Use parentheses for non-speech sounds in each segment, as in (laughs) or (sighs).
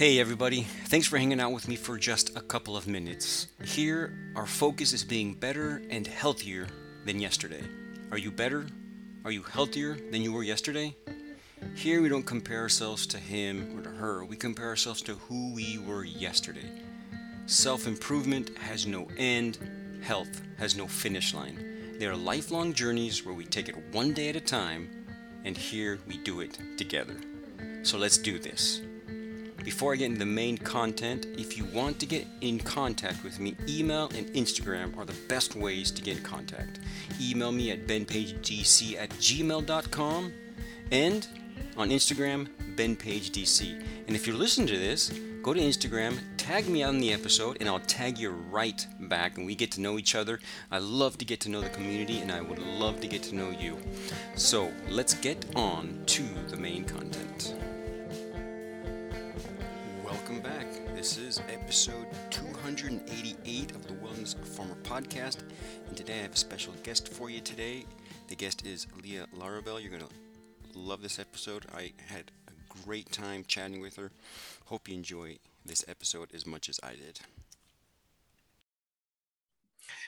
Hey, everybody. Thanks for hanging out with me for just a couple of minutes. Here, our focus is being better and healthier than yesterday. Are you better? Are you healthier than you were yesterday? Here, we don't compare ourselves to him or to her, we compare ourselves to who we were yesterday. Self improvement has no end, health has no finish line. They are lifelong journeys where we take it one day at a time, and here we do it together. So let's do this. Before I get into the main content, if you want to get in contact with me, email and Instagram are the best ways to get in contact. Email me at benpagedc at gmail.com and on Instagram, benpagedc. And if you're listening to this, go to Instagram, tag me on the episode, and I'll tag you right back, and we get to know each other. I love to get to know the community, and I would love to get to know you. So let's get on to the main content. Welcome back. This is episode 288 of the Wellness Farmer podcast, and today I have a special guest for you today. The guest is Leah Larabell. You're going to love this episode. I had a great time chatting with her. Hope you enjoy this episode as much as I did.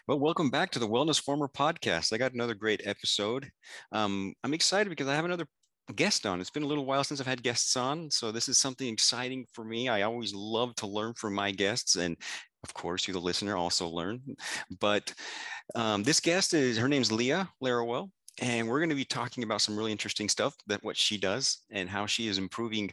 Well, welcome back to the Wellness Farmer podcast. I got another great episode. Um, I'm excited because I have another guest on. It's been a little while since I've had guests on, so this is something exciting for me. I always love to learn from my guests, and of course, you, the listener, also learn. But um, this guest is her name's Leah Larabell, and we're going to be talking about some really interesting stuff that what she does and how she is improving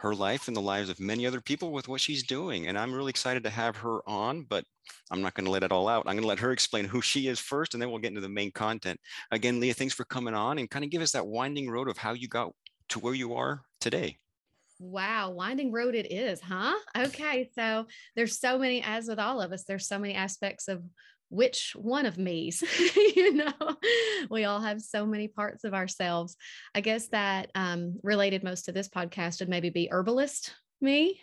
her life and the lives of many other people with what she's doing. And I'm really excited to have her on, but I'm not going to let it all out. I'm going to let her explain who she is first, and then we'll get into the main content. Again, Leah, thanks for coming on and kind of give us that winding road of how you got to where you are today. Wow, winding road it is, huh? Okay, so there's so many, as with all of us, there's so many aspects of which one of me's (laughs) you know? We all have so many parts of ourselves. I guess that um, related most to this podcast would maybe be herbalist me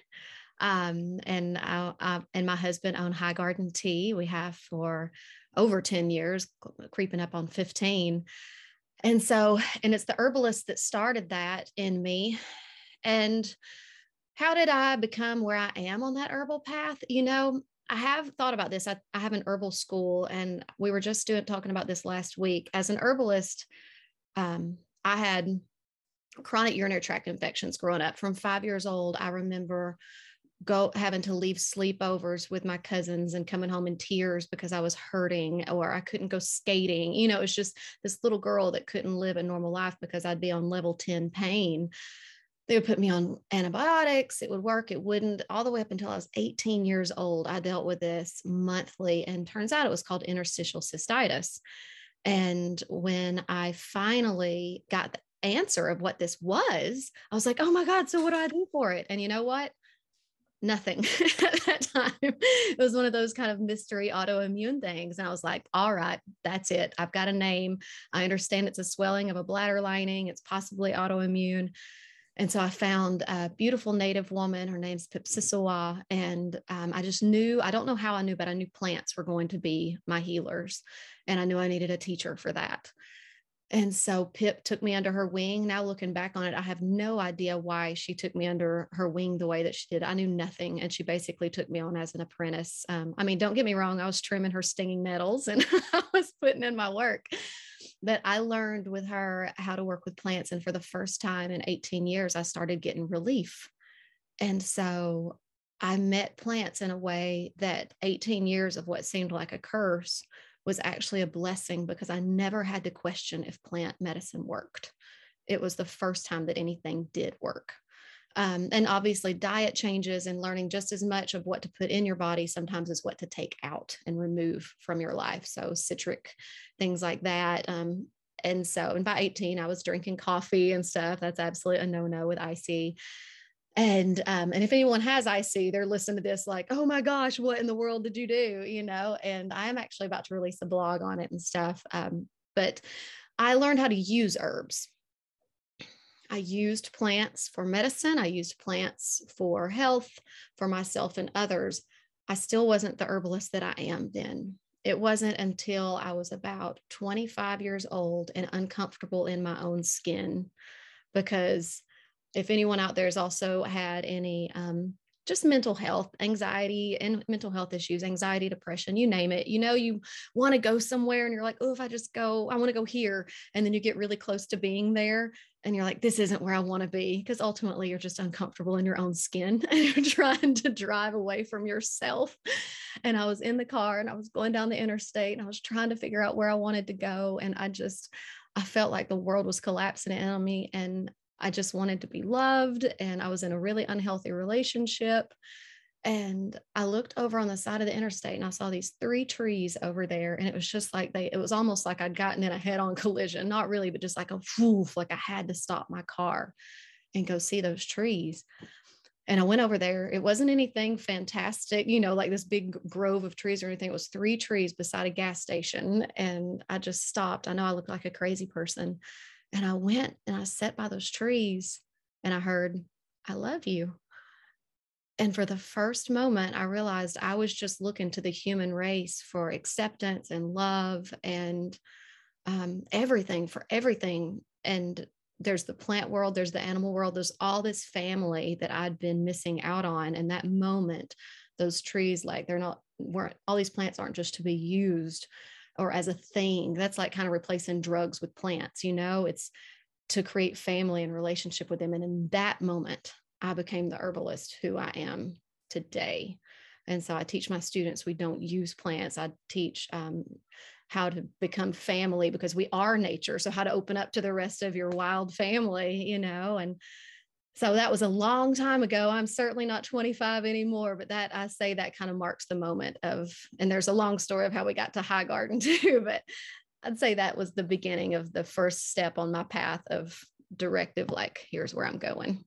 um, and I, I, and my husband own high garden tea. We have for over 10 years creeping up on 15 and so and it's the herbalist that started that in me. And how did i become where i am on that herbal path? You know I have thought about this. I, I have an herbal school, and we were just doing talking about this last week. As an herbalist, um, I had chronic urinary tract infections growing up. From five years old, I remember go having to leave sleepovers with my cousins and coming home in tears because I was hurting or I couldn't go skating. You know, it was just this little girl that couldn't live a normal life because I'd be on level 10 pain they would put me on antibiotics. It would work. It wouldn't. All the way up until I was 18 years old, I dealt with this monthly. And turns out it was called interstitial cystitis. And when I finally got the answer of what this was, I was like, oh my God, so what do I do for it? And you know what? Nothing (laughs) at that time. It was one of those kind of mystery autoimmune things. And I was like, all right, that's it. I've got a name. I understand it's a swelling of a bladder lining, it's possibly autoimmune and so I found a beautiful native woman. Her name's Pipsissewa. And um, I just knew, I don't know how I knew, but I knew plants were going to be my healers. And I knew I needed a teacher for that. And so Pip took me under her wing. Now looking back on it, I have no idea why she took me under her wing the way that she did. I knew nothing. And she basically took me on as an apprentice. Um, I mean, don't get me wrong, I was trimming her stinging nettles and (laughs) I was putting in my work but I learned with her how to work with plants. And for the first time in 18 years, I started getting relief. And so I met plants in a way that 18 years of what seemed like a curse was actually a blessing because I never had to question if plant medicine worked. It was the first time that anything did work. Um, and obviously, diet changes and learning just as much of what to put in your body sometimes is what to take out and remove from your life. So, citric things like that. Um, and so, and by 18, I was drinking coffee and stuff. That's absolutely a no no with IC. And um, and if anyone has IC, they're listening to this like, oh my gosh, what in the world did you do? You know, and I am actually about to release a blog on it and stuff. Um, but I learned how to use herbs I used plants for medicine. I used plants for health for myself and others. I still wasn't the herbalist that I am then. It wasn't until I was about 25 years old and uncomfortable in my own skin. Because if anyone out there has also had any um, just mental health, anxiety, and mental health issues, anxiety, depression, you name it. You know, you want to go somewhere and you're like, oh, if I just go, I want to go here. And then you get really close to being there and you're like, this isn't where I want to be. Because ultimately you're just uncomfortable in your own skin (laughs) and you're trying to drive away from yourself. And I was in the car and I was going down the interstate and I was trying to figure out where I wanted to go. And I just, I felt like the world was collapsing in on me. And I just wanted to be loved. And I was in a really unhealthy relationship. And I looked over on the side of the interstate and I saw these three trees over there. And it was just like they, it was almost like I'd gotten in a head on (laughs) collision, not really, but just like a woof, like I had to stop my car and go see those trees. And I went over there. It wasn't anything fantastic, you know, like this big grove of trees or anything. It was three trees beside a gas station. And I just stopped. I know I looked like a crazy person. And I went and I sat by those trees and I heard, I love you. And for the first moment, I realized I was just looking to the human race for acceptance and love and um, everything for everything. And there's the plant world, there's the animal world, there's all this family that I'd been missing out on. And that moment, those trees, like they're not, weren't, all these plants aren't just to be used or as a thing. That's like kind of replacing drugs with plants, you know, it's to create family and relationship with them. And in that moment, I became the herbalist who I am today. And so I teach my students we don't use plants. I teach um, how to become family because we are nature. So, how to open up to the rest of your wild family, you know, and so that was a long time ago. I'm certainly not 25 anymore, but that I say that kind of marks the moment of, and there's a long story of how we got to High Garden (laughs) too, but I'd say that was the beginning of the first step on my path of directive, like, here's where I'm going.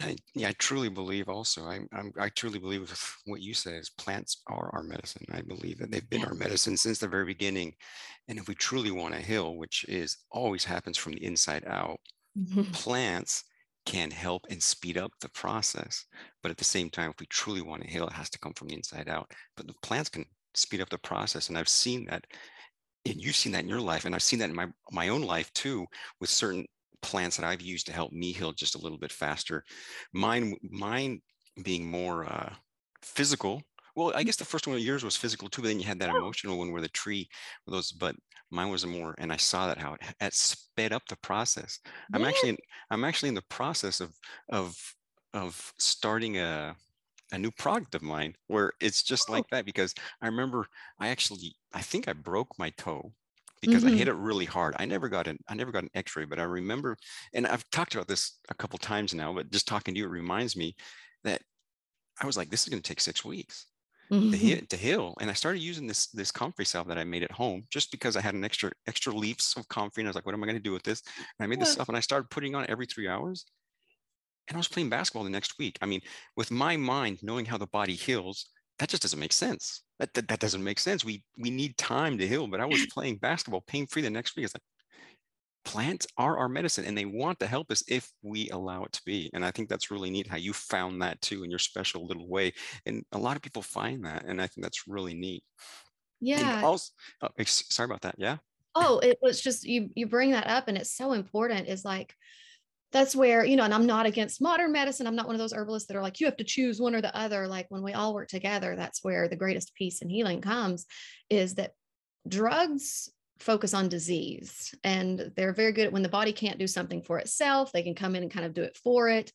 I, yeah, I truly believe also. I, I'm, I truly believe (laughs) what you say is plants are our medicine. I believe that they've been yeah. our medicine since the very beginning. And if we truly want to heal, which is always happens from the inside out, mm-hmm. (laughs) plants can help and speed up the process. But at the same time, if we truly want to heal, it has to come from the inside out. But the plants can speed up the process. And I've seen that, and you've seen that in your life. And I've seen that in my, my own life too, with certain plants that I've used to help me heal just a little bit faster. Mine, mine being more uh, physical well, I guess the first one of yours was physical too, but then you had that oh. emotional one where the tree, those, but mine was a more, and I saw that how it, it sped up the process. I'm yeah. actually, in, I'm actually in the process of, of, of starting a, a new product of mine where it's just oh. like that because I remember I actually, I think I broke my toe because mm-hmm. I hit it really hard. I never got an I never got an X-ray, but I remember, and I've talked about this a couple times now, but just talking to you, it reminds me that I was like, this is going to take six weeks mm-hmm. to, heal, to heal. And I started using this this comfrey salve that I made at home just because I had an extra extra leaves of comfrey. And I was like, what am I going to do with this? And I made yeah. this stuff and I started putting on every three hours. And I was playing basketball the next week. I mean, with my mind knowing how the body heals, that just doesn't make sense. That, that, that doesn't make sense. We we need time to heal. But I was (clears throat) playing basketball pain free the next week. It's like, plants are our medicine and they want to help us if we allow it to be. And I think that's really neat how you found that too in your special little way. And a lot of people find that. And I think that's really neat. Yeah. And also, oh, sorry about that. Yeah. Oh, it was just you you bring that up and it's so important is like that's where you know and i'm not against modern medicine i'm not one of those herbalists that are like you have to choose one or the other like when we all work together that's where the greatest peace and healing comes is that drugs focus on disease and they're very good at when the body can't do something for itself they can come in and kind of do it for it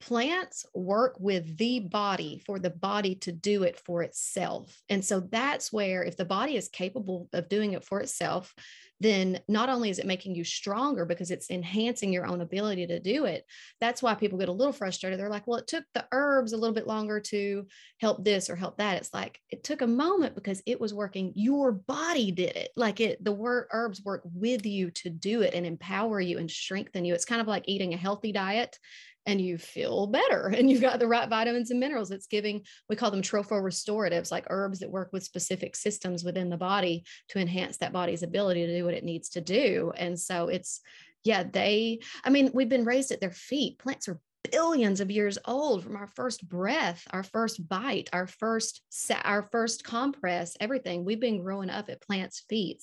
plants work with the body for the body to do it for itself and so that's where if the body is capable of doing it for itself then not only is it making you stronger because it's enhancing your own ability to do it. That's why people get a little frustrated. They're like, well, it took the herbs a little bit longer to help this or help that. It's like it took a moment because it was working. Your body did it. Like it, the word herbs work with you to do it and empower you and strengthen you. It's kind of like eating a healthy diet and you feel better and you've got the right vitamins and minerals. It's giving, we call them tropho-restoratives, like herbs that work with specific systems within the body to enhance that body's ability to do what it needs to do. And so it's, yeah, they, I mean, we've been raised at their feet. Plants are billions of years old from our first breath, our first bite, our first our first compress, everything. We've been growing up at plants' feet,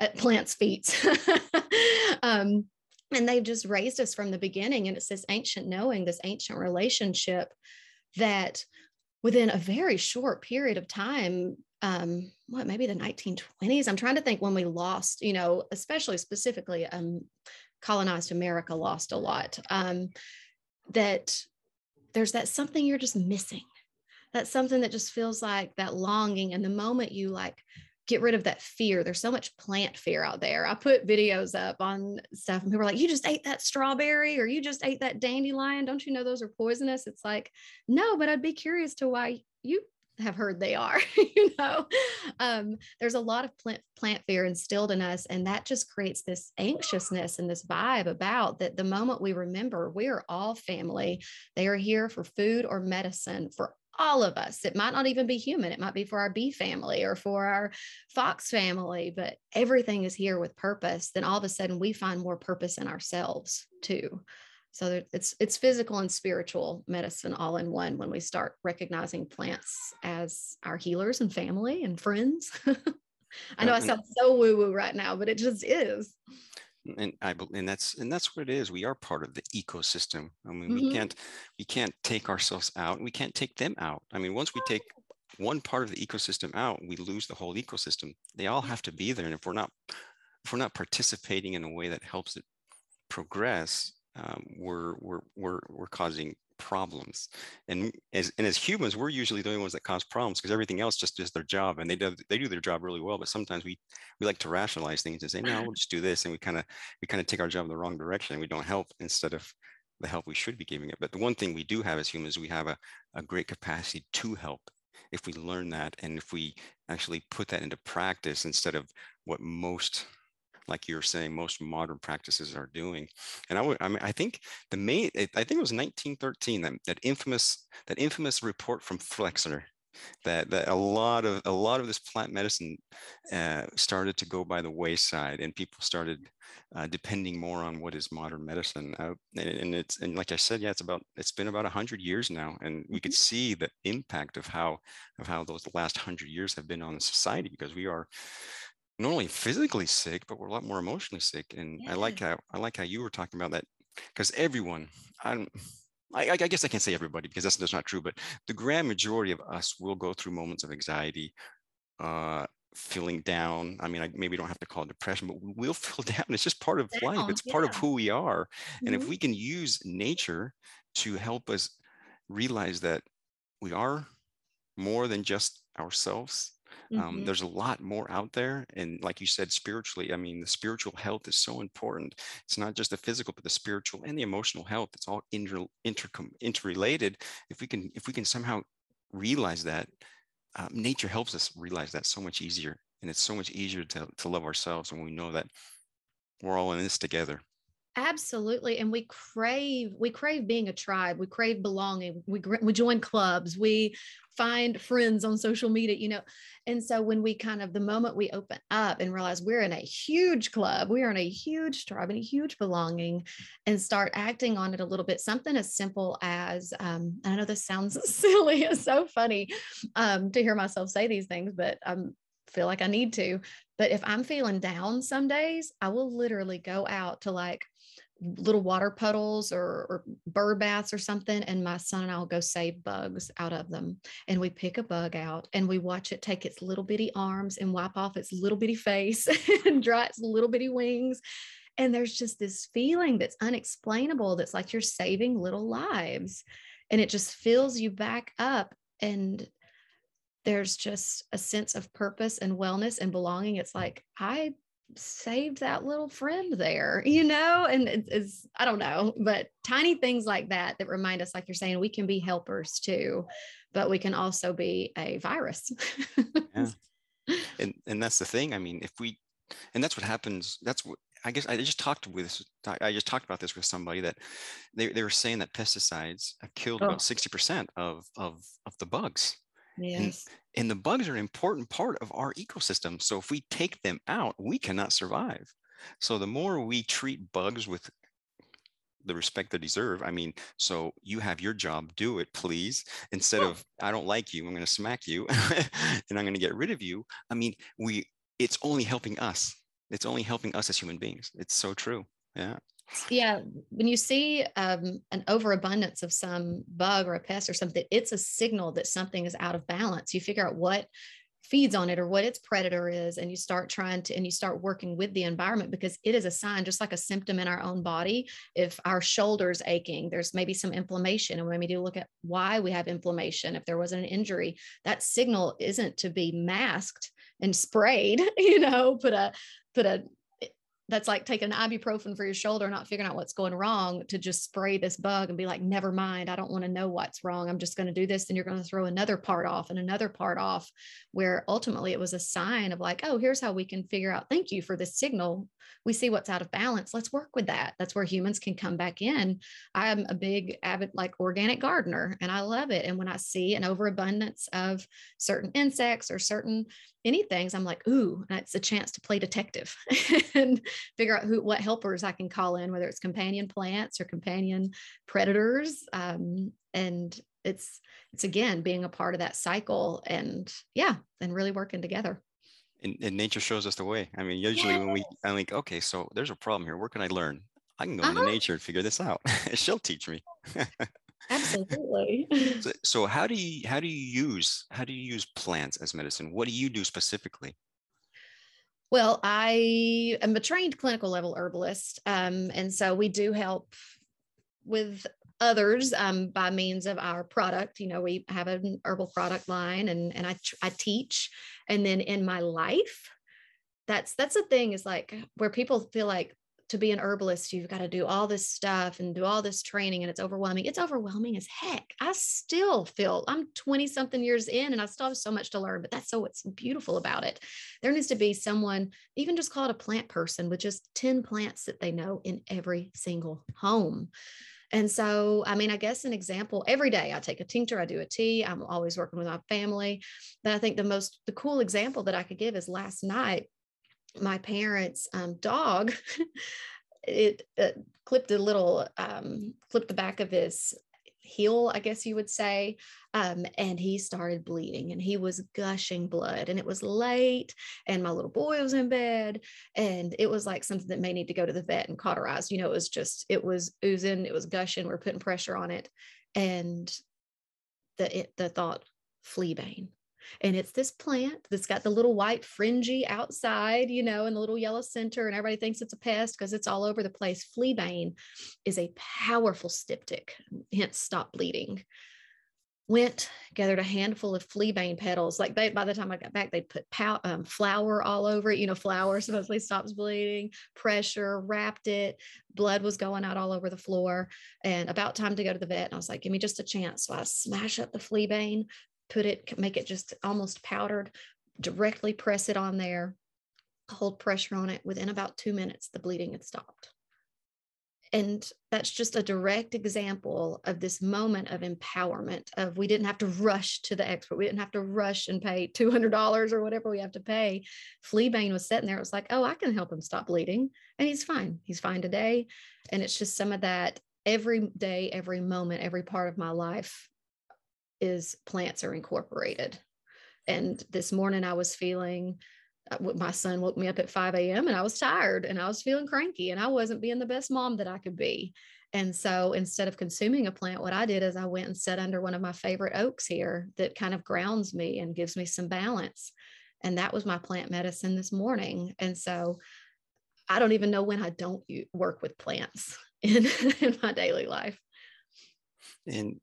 at plants' feet. (laughs) um, and they've just raised us from the beginning and it's this ancient knowing this ancient relationship that within a very short period of time um what maybe the 1920s i'm trying to think when we lost you know especially specifically um colonized america lost a lot um that there's that something you're just missing. That's something that just feels like that longing and the moment you like get rid of that fear. There's so much plant fear out there. I put videos up on stuff and people are like, you just ate that strawberry or you just ate that dandelion. Don't you know those are poisonous? It's like, no, but I'd be curious to why you have heard they are (laughs) you know um, there's a lot of plant, plant fear instilled in us and that just creates this anxiousness and this vibe about that the moment we remember we are all family they are here for food or medicine for all of us. It might not even be human. It might be for our bee family or for our fox family, but everything is here with purpose. Then all of a sudden we find more purpose in ourselves too. So it's it's physical and spiritual medicine all in one when we start recognizing plants as our healers and family and friends. (laughs) I know I sound so woo woo right now, but it just is and I and that's and that's what it is. We are part of the ecosystem. I mean, mm-hmm. we can't we can't take ourselves out. We can't take them out. I mean, once we take one part of the ecosystem out, we lose the whole ecosystem. They all have to be there, and if we're not if we're not participating in a way that helps it progress, um, we're we're we're we're causing problems. And as and as humans, we're usually the only ones that cause problems because everything else just does their job and they do they do their job really well. But sometimes we we like to rationalize things and say, no, we'll just do this, and we kind of we kind of take our job in the wrong direction and we don't help instead of the help we should be giving it. But the one thing we do have as humans, we have a, a great capacity to help if we learn that and if we actually put that into practice instead of what most like you're saying most modern practices are doing and i would i mean i think the main i think it was 1913 that, that infamous that infamous report from flexner that, that a lot of a lot of this plant medicine uh, started to go by the wayside and people started uh, depending more on what is modern medicine uh, and, and, it's and like i said yeah it's about it's been about 100 years now and we could mm-hmm. see the impact of how of how those last 100 years have been on the society because we are not only physically sick, but we're a lot more emotionally sick. And yeah. I like how I like how you were talking about that because everyone, I'm, I, I, guess I can't say everybody because that's, that's not true, but the grand majority of us will go through moments of anxiety, uh, feeling down. I mean, I maybe don't have to call it depression, but we'll (laughs) feel down. It's just part of down, life. It's yeah. part of who we are. Mm-hmm. And if mm-hmm. we can use nature to help us realize that we are more than just ourselves mm-hmm. Um, there's a lot more out there. And like you said, spiritually, I mean, the spiritual health is so important. It's not just the physical, but the spiritual and the emotional health. It's all inter, inter interrelated. If we can, if we can somehow realize that, uh, nature helps us realize that so much easier. And it's so much easier to, to love ourselves when we know that we're all in this together absolutely and we crave we crave being a tribe we crave belonging we we join clubs we find friends on social media you know and so when we kind of the moment we open up and realize we're in a huge club we're in a huge tribe and a huge belonging and start acting on it a little bit something as simple as um, i know this sounds (laughs) silly it's so funny um, to hear myself say these things but i feel like i need to but if i'm feeling down some days i will literally go out to like little water puddles or, or, bird baths or something and my son and i'll go save bugs out of them and we pick a bug out and we watch it take its little bitty arms and wipe off its little bitty face (laughs) and dry its little bitty wings and there's just this feeling that's unexplainable that's like you're saving little lives and it just fills you back up and there's just a sense of purpose and wellness and belonging. It's like i saved that little friend there, you know? And it's, it's, I don't know, but tiny things like that that remind us, like you're saying, we can be helpers too, but we can also be a virus. yeah. (laughs) And, and that's the thing. I mean, if we, and that's what happens. That's what I guess I just talked with I just talked about this with somebody that they, they were saying that pesticides have killed oh. about 60% of, of, of the bugs. Yes. And, and the bugs are an important part of our ecosystem. So if we take them out, we cannot survive. So the more we treat bugs with the respect they deserve. I mean, so you have your job, do it, please. Instead of I don't like you, I'm going to smack you (laughs) and I'm going to get rid of you. I mean, we it's only helping us. It's only helping us as human beings. It's so true. Yeah. Yeah when you see um, an overabundance of some bug or a pest or something it's a signal that something is out of balance. You figure out what feeds on it or what its predator is and you start trying to and you start working with the environment because it is a sign just like a symptom in our own body. If our shoulders aching there's maybe some inflammation and when we do look at why we have inflammation. If there was an injury that signal isn't to be masked and sprayed (laughs) you know put a put a that's like taking ibuprofen for your shoulder, not figuring out what's going wrong to just spray this bug and be like, never mind, I don't want to know what's wrong. I'm just going to do this. And you're going to throw another part off and another part off, where ultimately it was a sign of like, oh, here's how we can figure out, thank you for this signal. We see what's out of balance. Let's work with that. That's where humans can come back in. I'm a big avid like organic gardener and I love it. And when I see an overabundance of certain insects or certain anything. I'm like, ooh, it's a chance to play detective (laughs) and figure out who, what helpers I can call in, whether it's companion plants or companion predators. Um, and it's, it's again, being a part of that cycle and yeah, and really working together. And, and nature shows us the way. I mean, usually yes. when we, I'm like, okay, so there's a problem here. Where can I learn? I can go uh-huh. into nature and figure this out. (laughs) She'll teach me. (laughs) Absolutely. so, (laughs) so how do you how do you use how do you use plants as medicine? What do you do specifically? Well, I am a trained clinical level herbalist, um, and so we do help with others um, by means of our product. You know, we have an herbal product line, and and I I teach, and then in my life, that's that's the thing is like where people feel like to be an herbalist, you've got to do all this stuff and do all this training, and it's overwhelming. It's overwhelming as heck. I still feel I'm 20 something years in and I still have so much to learn, but that's so what's beautiful about it. There needs to be someone, even just call it a plant person with just 10 plants that they know in every single home. And so, I mean, I guess an example every day I take a tincture, I do a tea, I'm always working with my family. But I think the most, the cool example that I could give is last night my parents' um, dog, (laughs) it, it, clipped a little, um, clipped the back of his heel, I guess you would say. Um, and he started bleeding and he was gushing blood. And it was late, and my little boy was in bed. And it was like something that may need to go to the vet and cauterize. You know, it was just, it was oozing, it was gushing. We're putting pressure on it. And the, it, the thought, fleabane and it's this plant that's got the little white fringy outside, you know, and the little yellow center, and everybody thinks it's a pest because it's all over the place. Fleabane is a powerful styptic, hence stop bleeding. Went gathered a handful of fleabane petals. Like they, by the time I got back, they put pow, um, flour all over it. You know, flour (laughs) supposedly stops bleeding. Pressure wrapped it. Blood was going out all over the floor. And about time to go to the vet. And I was like, "Give me just a chance." So I smash up the fleabane, put it, make it just almost powdered, directly press it on there, hold pressure on it. Within about two minutes, the bleeding had stopped. And that's just a direct example of this moment of empowerment of we didn't have to rush to the expert. We didn't have to rush and pay $200 or whatever we have to pay. Fleabane was sitting there. It was like, oh, I can help him stop bleeding. And he's fine. He's fine today. And it's just some of that every day, every moment, every part of my life is plants are incorporated. And this morning I was feeling, uh, my son woke me up at 5 a.m. and I was tired and I was feeling cranky and I wasn't being the best mom that I could be. And so instead of consuming a plant, what I did is I went and sat under one of my favorite oaks here that kind of grounds me and gives me some balance. And that was my plant medicine this morning. And so I don't even know when I don't work with plants (laughs) in, in my daily life. And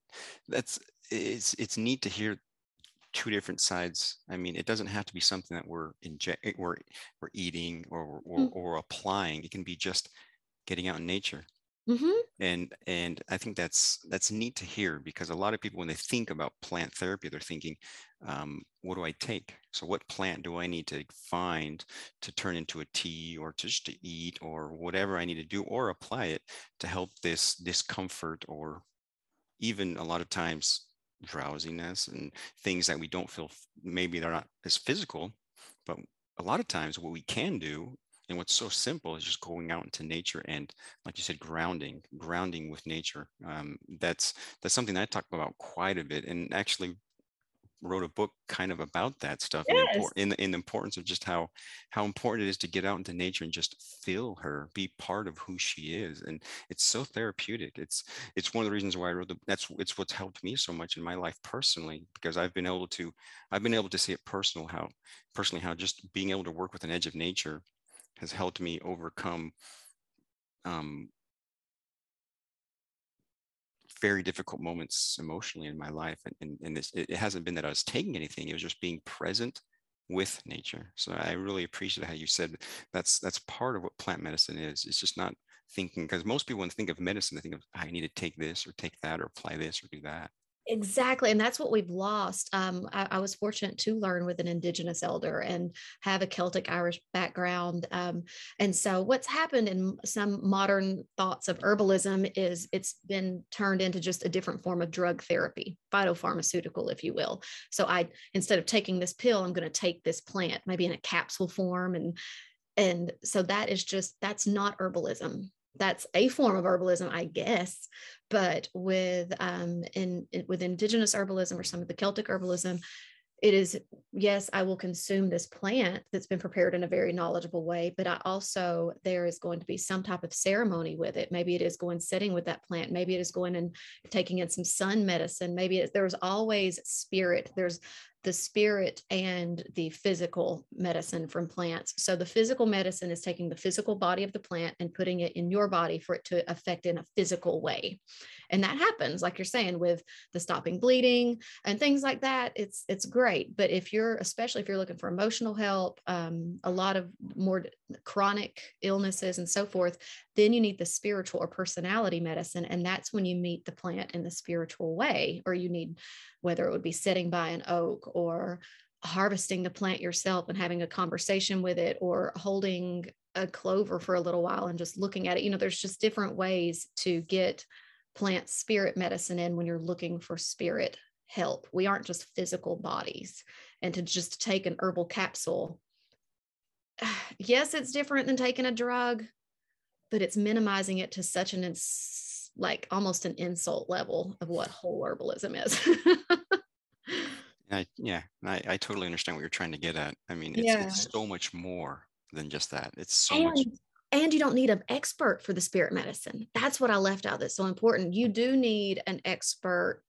that's it's it's neat to hear two different sides. I mean, it doesn't have to be something that we're inject eh, we're we're eating or or, mm. or applying. It can be just getting out in nature. Mm-hmm. And and I think that's that's neat to hear because a lot of people when they think about plant therapy, they're thinking, um, what do I take? So what plant do I need to find to turn into a tea or just to eat or whatever I need to do or apply it to help this discomfort or even a lot of times drowsiness and things that we don't feel maybe they're not as physical but a lot of times what we can do and what's so simple is just going out into nature and like you said grounding grounding with nature. Um, that's that's something that i talk about quite a bit and actually wrote a book kind of about that stuff yes. and in, in the importance of just how how important it is to get out into nature and just feel her be part of who she is and it's so therapeutic it's it's one of the reasons why i wrote the that's it's what's helped me so much in my life personally because i've been able to i've been able to see it personal how personally how just being able to work with an edge of nature has helped me overcome um, very difficult moments emotionally in my life. And, and, and this, it hasn't been that I was taking anything, it was just being present with nature. So I really appreciate how you said that's that's part of what plant medicine is. It's just not thinking because most people when they think of medicine, they think of I need to take this or take that or apply this or do that. Exactly. And that's what we've lost. Um, I, I, was fortunate to learn with an Indigenous elder and have a Celtic Irish background. Um, and so, what's happened in some modern thoughts of herbalism is it's been turned into just a different form of drug therapy, phytopharmaceutical, if you will. So, I, instead of taking this pill, I'm going to take this plant, maybe in a capsule form. And, and so, that is just, that's not herbalism that's a form of herbalism, I guess. But with um, in, in with indigenous herbalism or some of the Celtic herbalism, it is yes i will consume this plant that's been prepared in a very knowledgeable way but i also there is going to be some type of ceremony with it. Maybe it is going sitting with that plant. Maybe it is going and taking in some sun medicine. Maybe it, there's always spirit. There's the spirit and the physical medicine from plants. So the physical medicine is taking the physical body of the plant and putting it in your body for it to affect in a physical way. And that happens, like you're saying, with the stopping bleeding and things like that. It's it's great. But if you're, especially if you're looking for emotional help, um, a lot of more chronic illnesses and so forth, then you need the spiritual or personality medicine. And that's when you meet the plant in the spiritual way, or you need whether it would be sitting by an oak or harvesting the plant yourself and having a conversation with it or holding a clover for a little while and just looking at it. You know, there's just different ways to get plant spirit medicine in when you're looking for spirit help. We aren't just physical bodies. And to just take an herbal capsule, (sighs) yes, it's different than taking a drug, but it's minimizing it to such an ins- like almost an insult level of what whole herbalism is. (laughs) I, yeah, I, I totally understand what you're trying to get at. I mean, it's, yeah. it's so much more than just that. It's so and, much. And you don't need an expert for the spirit medicine. That's what I left out that's so important. You do need an expert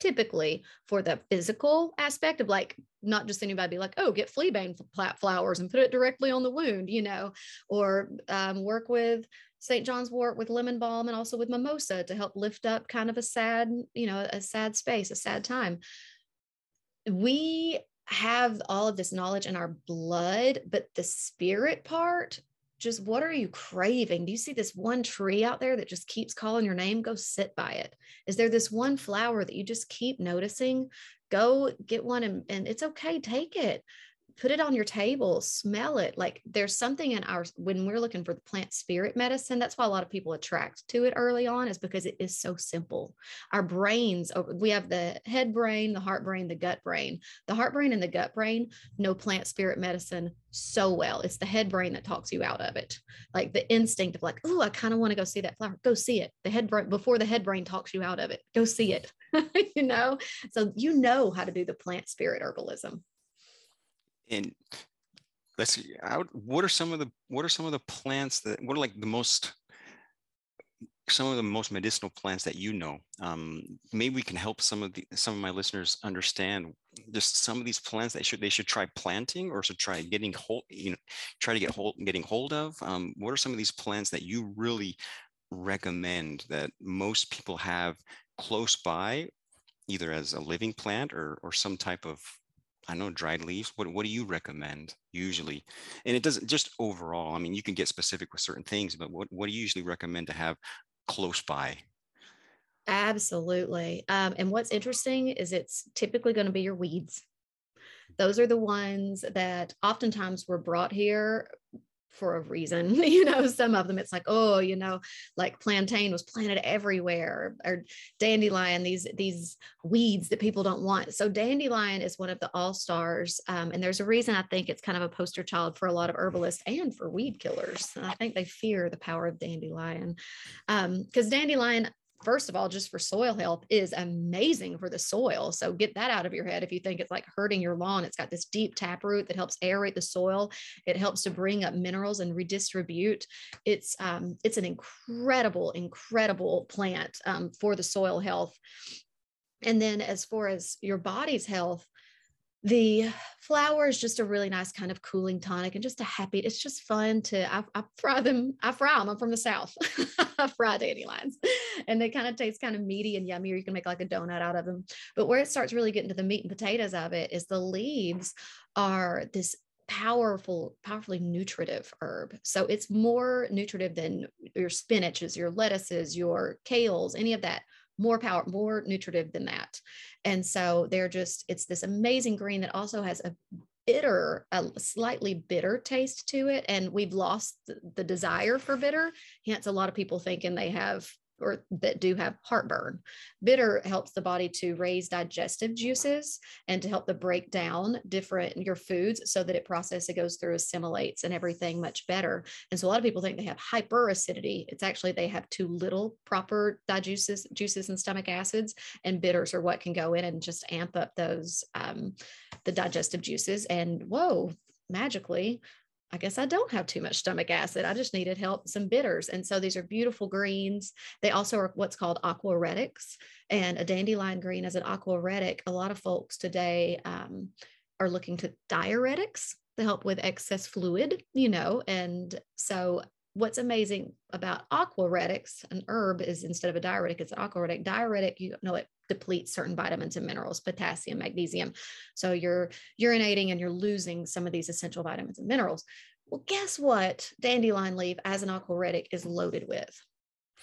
typically for the physical aspect of like not just anybody be like oh get fleabane flowers and put it directly on the wound you know or um, work with st john's wort with lemon balm and also with mimosa to help lift up kind of a sad you know a sad space a sad time we have all of this knowledge in our blood, but the spirit part, just what are you craving? Do you see this one tree out there that just keeps calling your name? Go sit by it. Is there this one flower that you just keep noticing? Go get one and, and it's okay, take it put it on your table, smell it. Like there's something in our, when we're looking for the plant spirit medicine, that's why a lot of people attract to it early on, is because it is so simple. Our brains, we have the head brain, the heart brain, the gut brain. The heart brain and the gut brain know plant spirit medicine so well. It's the head brain that talks you out of it. Like the instinct of like, oh, I kind of want to go see that flower. Go see it. The head brain, before the head brain talks you out of it, go see it. (laughs) you know? So you know how to do the plant spirit herbalism and let's see out what are some of the what are some of the plants that what are like the most some of the most medicinal plants that you know? Um, maybe we can help some of the some of my listeners understand just some of these plants they should they should try planting or should try getting hold you know try to get hold getting hold of. Um, what are some of these plants that you really recommend that most people have close by either as a living plant or or some type of I know dried leaves. What what do you recommend usually? And it doesn't just overall. I mean, you can get specific with certain things, but what what do you usually recommend to have close by? Absolutely. Um, and what's interesting is it's typically going to be your weeds. Those are the ones that oftentimes were brought here for a reason. (laughs) you know, some of them it's like, oh, you know, like plantain was planted everywhere or dandelion, these these weeds that people don't want. So dandelion is one of the all-stars. Um, and there's a reason I think it's kind of a poster child for a lot of herbalists and for weed killers. I think they fear the power of dandelion. Um, because dandelion first of all, just for soil health, is amazing for the soil. So get that out of your head. If you think it's like hurting your lawn, it's got this deep taproot that helps aerate the soil. It helps to bring up minerals and redistribute. It's um, it's an incredible, incredible plant um, for the soil health. And then as far as your body's health, the flower is just a really nice kind of cooling tonic and just a happy it's just fun to i, I fry them i fry them i'm from the south. (laughs) I fry dandelions. And they kind of taste kind of meaty and yummy or you can make like a donut out of them but where it starts really getting to the meat and potatoes of it is the leaves are this powerful powerfully nutritive herb. So it's more nutritive than your spinaches your lettuces your kales any of that more power, more nutritive than that. And so they're just, it's this amazing green that also has a bitter, a slightly bitter taste to it. And we've lost the desire for bitter. Hence, a lot of people thinking they have or that do have heartburn. Bitter helps the body to raise digestive juices and to help to break down different your foods so that it processes, it goes through, assimilates and everything much better. And so a lot of people think they have hyperacidity. It's actually they have too little proper digestive juices and stomach acids, and bitters are what can go in and just amp up those um, the digestive juices. And whoa, magically I guess I don't have too much stomach acid. I just needed help, some bitters. And so these are beautiful greens. They also are what's called aquaretics. And a dandelion green is an aquaretic, a lot of folks today um, are looking to diuretics to help with excess fluid, you know. And so what's amazing about aquaretics, an herb is instead of a diuretic, it's an aquaretic. Diuretic, you know, it depletes certain vitamins and minerals, potassium, magnesium. So you're urinating and you're losing some of these essential vitamins and minerals. Well, guess what? Dandelion leaf as an aquaretic is loaded with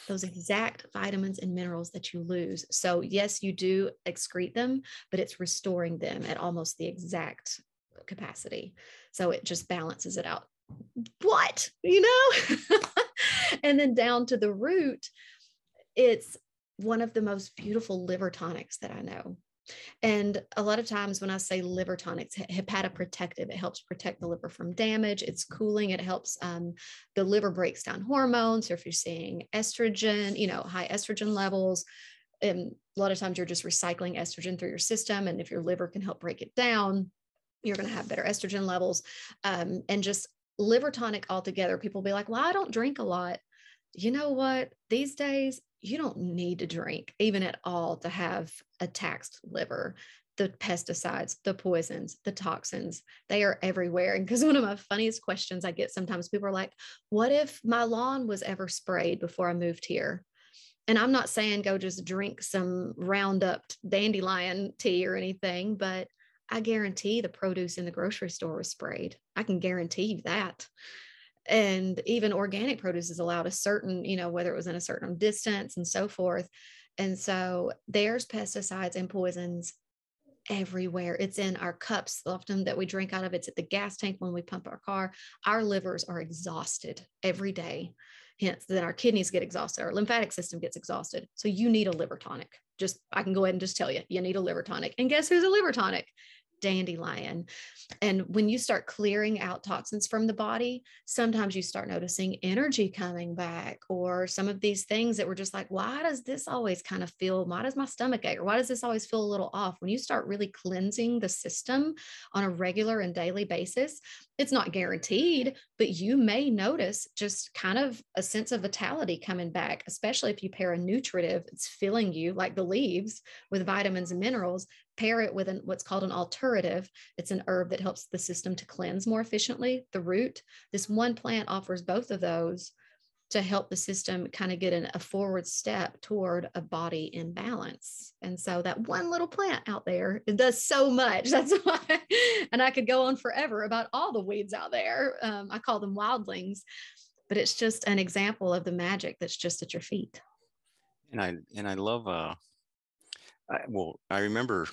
those exact vitamins and minerals that you lose. So, yes, you do excrete them, but it's restoring them at almost the exact capacity. So it just balances it out. What, you know? (laughs) and then down to the root, it's one of the most beautiful liver tonics that I know. And a lot of times when I say liver tonics, hepatoprotective, it helps protect the liver from damage. It's cooling. It helps um, the liver breaks down hormones. So if you're seeing estrogen, you know, high estrogen levels, and a lot of times you're just recycling estrogen through your system. And if your liver can help break it down, you're going to have better estrogen levels. Um, and just liver tonic altogether, people be like, well, I don't drink a lot. You know what? These days, you don't need to drink even at all to have a taxed liver. The pesticides the poisons the toxins they are everywhere. And because one of my funniest questions i get sometimes people are like what if my lawn was ever sprayed before i moved here? And i'm not saying go just drink some roundup dandelion tea or anything but i guarantee the produce in the grocery store was sprayed. I can guarantee you that and even organic produce is allowed a certain you know whether it was in a certain distance and so forth. And so there's pesticides and poisons everywhere. It's in our cups often that we drink out of. It's at the gas tank when we pump our car. Our livers are exhausted every day hence then our kidneys get exhausted our lymphatic system gets exhausted. So you need a liver tonic. Just i can go ahead and just tell you you need a liver tonic. And guess who's a liver tonic dandelion. And when you start clearing out toxins from the body, sometimes you start noticing energy coming back, or some of these things that were just like, why does this always kind of feel, why does my stomach ache, or why does this always feel a little off? When you start really cleansing the system on a regular and daily basis, it's not guaranteed, but you may notice just kind of a sense of vitality coming back, especially if you pair a nutritive, it's filling you like the leaves with vitamins and minerals pair it with an, what's called an alterative. It's an herb that helps the system to cleanse more efficiently, the root. This one plant offers both of those to help the system kind of get a forward step toward a body in balance. And so that one little plant out there, it does so much. (laughs) That's why, and I could go on forever about all the weeds out there. Um, I call them wildlings, but it's just an example of the magic that's just at your feet. And I and I love uh, I, well, I remember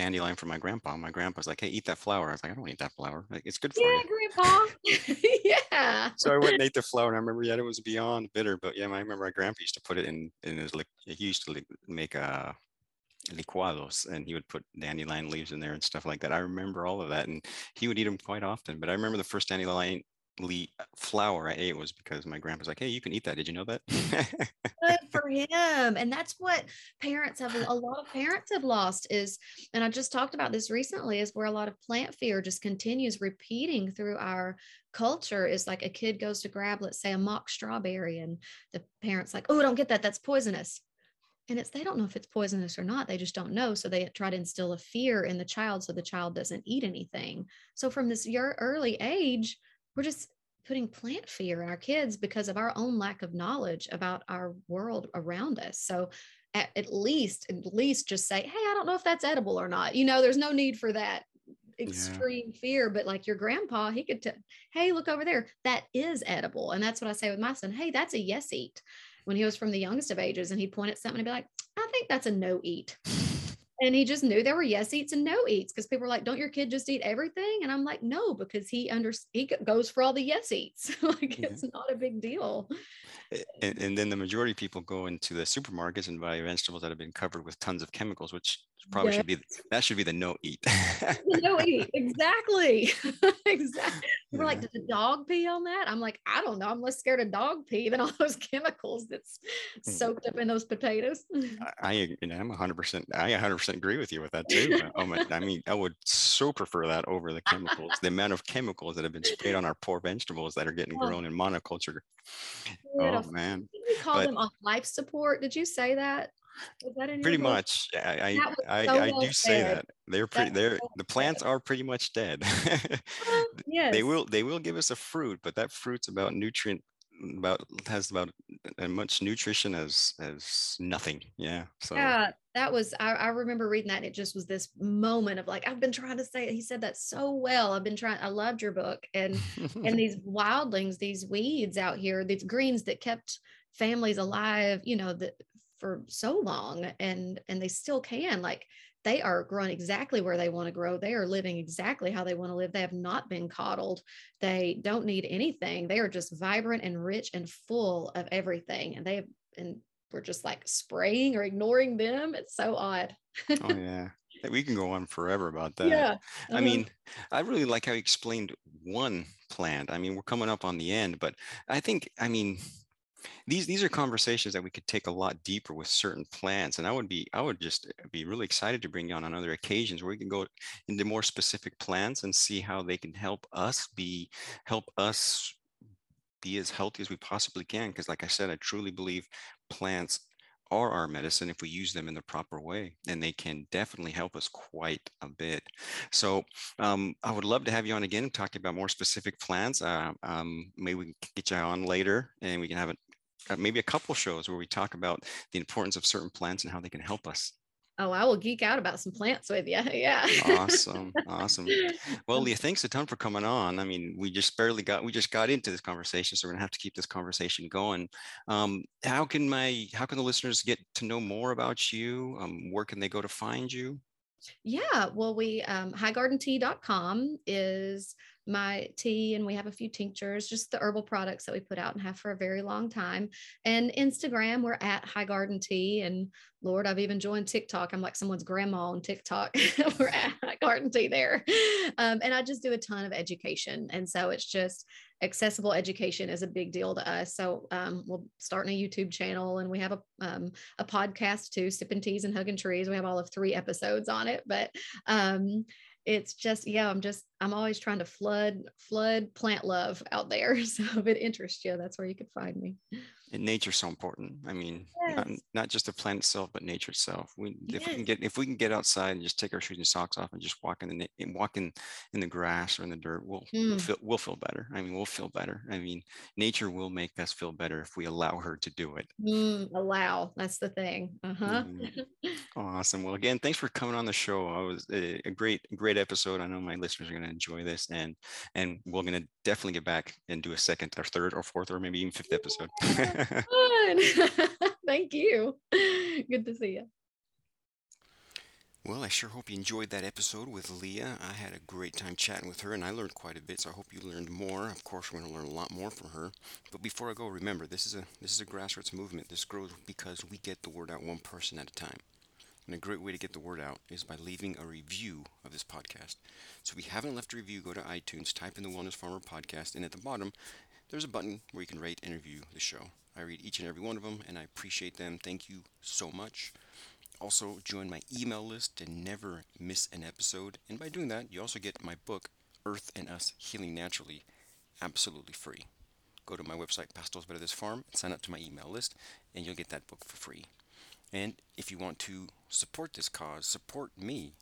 dandelion from my grandpa. My grandpa's like, "Hey, eat that flower." I was like, "I don't eat that flower. Like, it's good for me. yeah, you." Grandpa. (laughs) (laughs) yeah. So I went and ate the flower, and I remember, yeah, it was beyond bitter, but yeah, I remember my grandpa used to put it in in his like he used to make a licuados, and he would put dandelion leaves in there and stuff like that. I remember all of that, and he would eat them quite often. But I remember the first dandelion flower I ate was because my grandpa's like, "Hey, you can eat that. Did you know that?" good (laughs) for him and that's what parents have a lot of parents have lost is and i just talked about this recently is where a lot of plant fear just continues repeating through our culture is like a kid goes to grab let's say a mock strawberry and the parents like oh don't get that that's poisonous and it's they don't know if it's poisonous or not they just don't know so they try to instill a fear in the child so the child doesn't eat anything so from this your early age we're just putting plant fear in our kids because of our own lack of knowledge about our world around us. So at, at least, at least just say, Hey, I don't know if that's edible or not. You know, there's no need for that extreme yeah. fear, but like your grandpa, he could, tell, Hey, look over there. That is edible. And that's what I say with my son. Hey, that's a yes eat when he was from the youngest of ages. And he'd point at something and be like, I think that's a no eat and he just knew there were yes eats and no eats because people were like, "Don't your kid just eat everything?" And I'm like, "No," because he under he goes for all the yes eats. (laughs) like yeah. it's not a big deal. And, and, then the majority of people go into the supermarkets and buy vegetables that have been covered with tons of chemicals, which probably yes. should be that should be the no eat. no eat, (laughs) exactly, (laughs) exactly. We're like, did the dog pee on that? I'm like, I don't know. I'm less scared of dog pee than all (laughs) those chemicals that's hmm. soaked up in those potatoes. I, you know, I'm 100. percent I 100 percent agree with you with that too. oh my, I mean, I would so prefer that over the chemicals. the amount of chemicals that have been sprayed on our poor vegetables that are getting oh. grown in monoculture. Oh man! You call but, them off life support. Did you say that? Pretty much i i, so I, I do say that. They're pretty they're the plants are pretty much dead. (laughs) Yes. they will they will give us a fruit but that fruit's about nutrient about has about as much nutrition as as nothing. Yeah so. Yeah that was I, I remember reading that it just was this moment of like i've been trying to say he said that so well. I've been trying i loved your book and and (laughs) these wildlings these weeds out here these greens that kept families alive you know that for so long and and they still can like they are growing exactly where they want to grow they are living exactly how they want to live they have not been coddled they don't need anything they are just vibrant and rich and full of everything and they have, and we're just like spraying or ignoring them it's so odd. Oh (laughs) yeah. We can go on forever about that. Yeah uh-huh. i mean i really like how you explained one plant i mean we're coming up on the end but i think i mean these these are conversations that we could take a lot deeper with certain plants and i would be i would just uh, be really excited to bring you on on other occasions where we can go into more specific plants and see how they can help us be help us be as healthy as we possibly can because like i said i truly believe plants are our medicine if we use them in the proper way and they can definitely help us quite a bit. So um, i would love to have you on again and talk about more specific plants uh, um, maybe we can get you on later and we can have a, maybe a couple shows where we talk about the importance of certain plants and how they can help us Oh, I will geek out about some plants with you. (laughs) Yeah. awesome. Awesome. Well, (laughs) Leah, thanks a ton for coming on. I mean, we just barely got, we just got into this conversation, so we're gonna have to keep this conversation going. Um, how can my, how can the listeners get to know more about you? Um, where can they go to find you? Yeah, well, we um, highgardentea.com is my tea and we have a few tinctures, just the herbal products that we put out and have for a very long time. And Instagram, we're at High Garden Tea. And Lord, I've even joined TikTok. I'm like someone's grandma on TikTok. (laughs) we're at High Garden Tea there. Um, and I just do a ton of education. And so it's just accessible education is a big deal to us. So um, we're starting a YouTube channel and we have a, um, a podcast too, Sipping Teas and Hugging Trees. We have all of three episodes on it, but um, it's just yeah i'm just i'm always trying to flood flood plant love out there. (laughs) So if it interests you that's where you could find me. And nature's so important. I mean yes. not, not, just the plant itself but nature itself. We if yes. we can get if we can get outside and just take our shoes and socks off and just walk in the and walk in in the grass or in the dirt we'll, mm. we'll feel we'll feel better. I mean we'll feel better. I mean nature will make us feel better if we allow her to do it. Mm, allow. That's the thing. Uh-huh. Mm. awesome. Well again thanks for coming on the show. I was a, a great great episode. I know my listeners are going to enjoy this and and we're going to definitely get back and do a second or third or fourth or maybe even fifth episode (laughs) (laughs) Thank you. Good to see you. Well, I sure hope you enjoyed that episode with Leah. I had a great time chatting with her and I learned quite a bit, so I hope you learned more. Of course, we're going to learn a lot more from her. But before I go, remember, this is a this is a grassroots movement. This grows because we get the word out one person at a time. And a great way to get the word out is by leaving a review of this podcast. So if you haven't left a review, go to iTunes, type in the Wellness Farmer podcast, and at the bottom, there's a button where you can rate and review the show. I read each and every one of them, and I appreciate them. Thank you so much. Also, join my email list to never miss an episode. And by doing that, you also get my book, Earth and Us Healing Naturally, absolutely free. Go to my website, Pastos Verdes Farm, and sign up to my email list, and you'll get that book for free. And if you want to support this cause, support me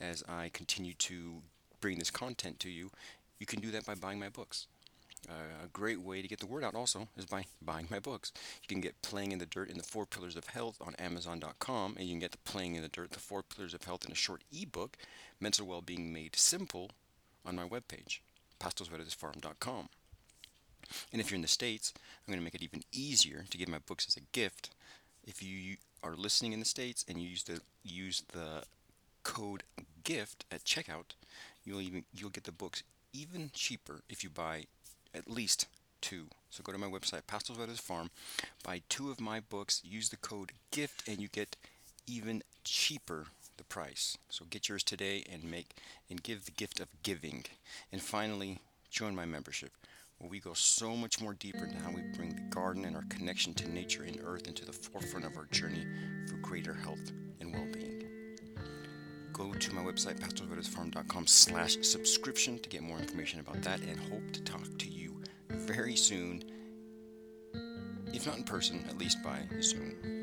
as I continue to bring this content to you, you can do that by buying my books. Uh, a great way to get the word out also is by buying my books. You can get Playing in the Dirt and the Four Pillars of Health on Amazon.com, and you can get the Playing in the Dirt, the Four Pillars of Health in a short ebook, Mental Wellbeing Made Simple, on my webpage, pastosverdesfarm.com. And if you're in the States, I'm going to make it even easier to give my books as a gift. If you are listening in the States and you use the use the code GIFT at checkout, you'll even you'll get the books even cheaper if you buy at least two. So go to my website, Pastos Verdes Farm, buy two of my books, use the code GIFT, and you get even cheaper the price. So get yours today and make and give the gift of giving. And finally, join my membership where we go so much more deeper into how we bring the garden and our connection to nature and earth into the forefront of our journey for greater health and well-being. Go to my website, pastosverdesfarm.com slash subscription to get more information about that and hope to talk to you very soon, if not in person, at least by Zoom.